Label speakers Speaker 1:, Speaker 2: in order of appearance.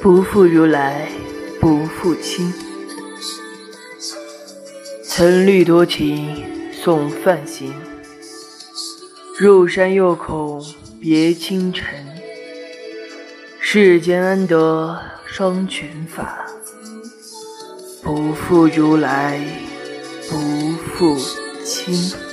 Speaker 1: 不负如来，不负卿。曾虑多情送范行，入山又恐别倾城。世间安得双全法？不负如来，不负卿。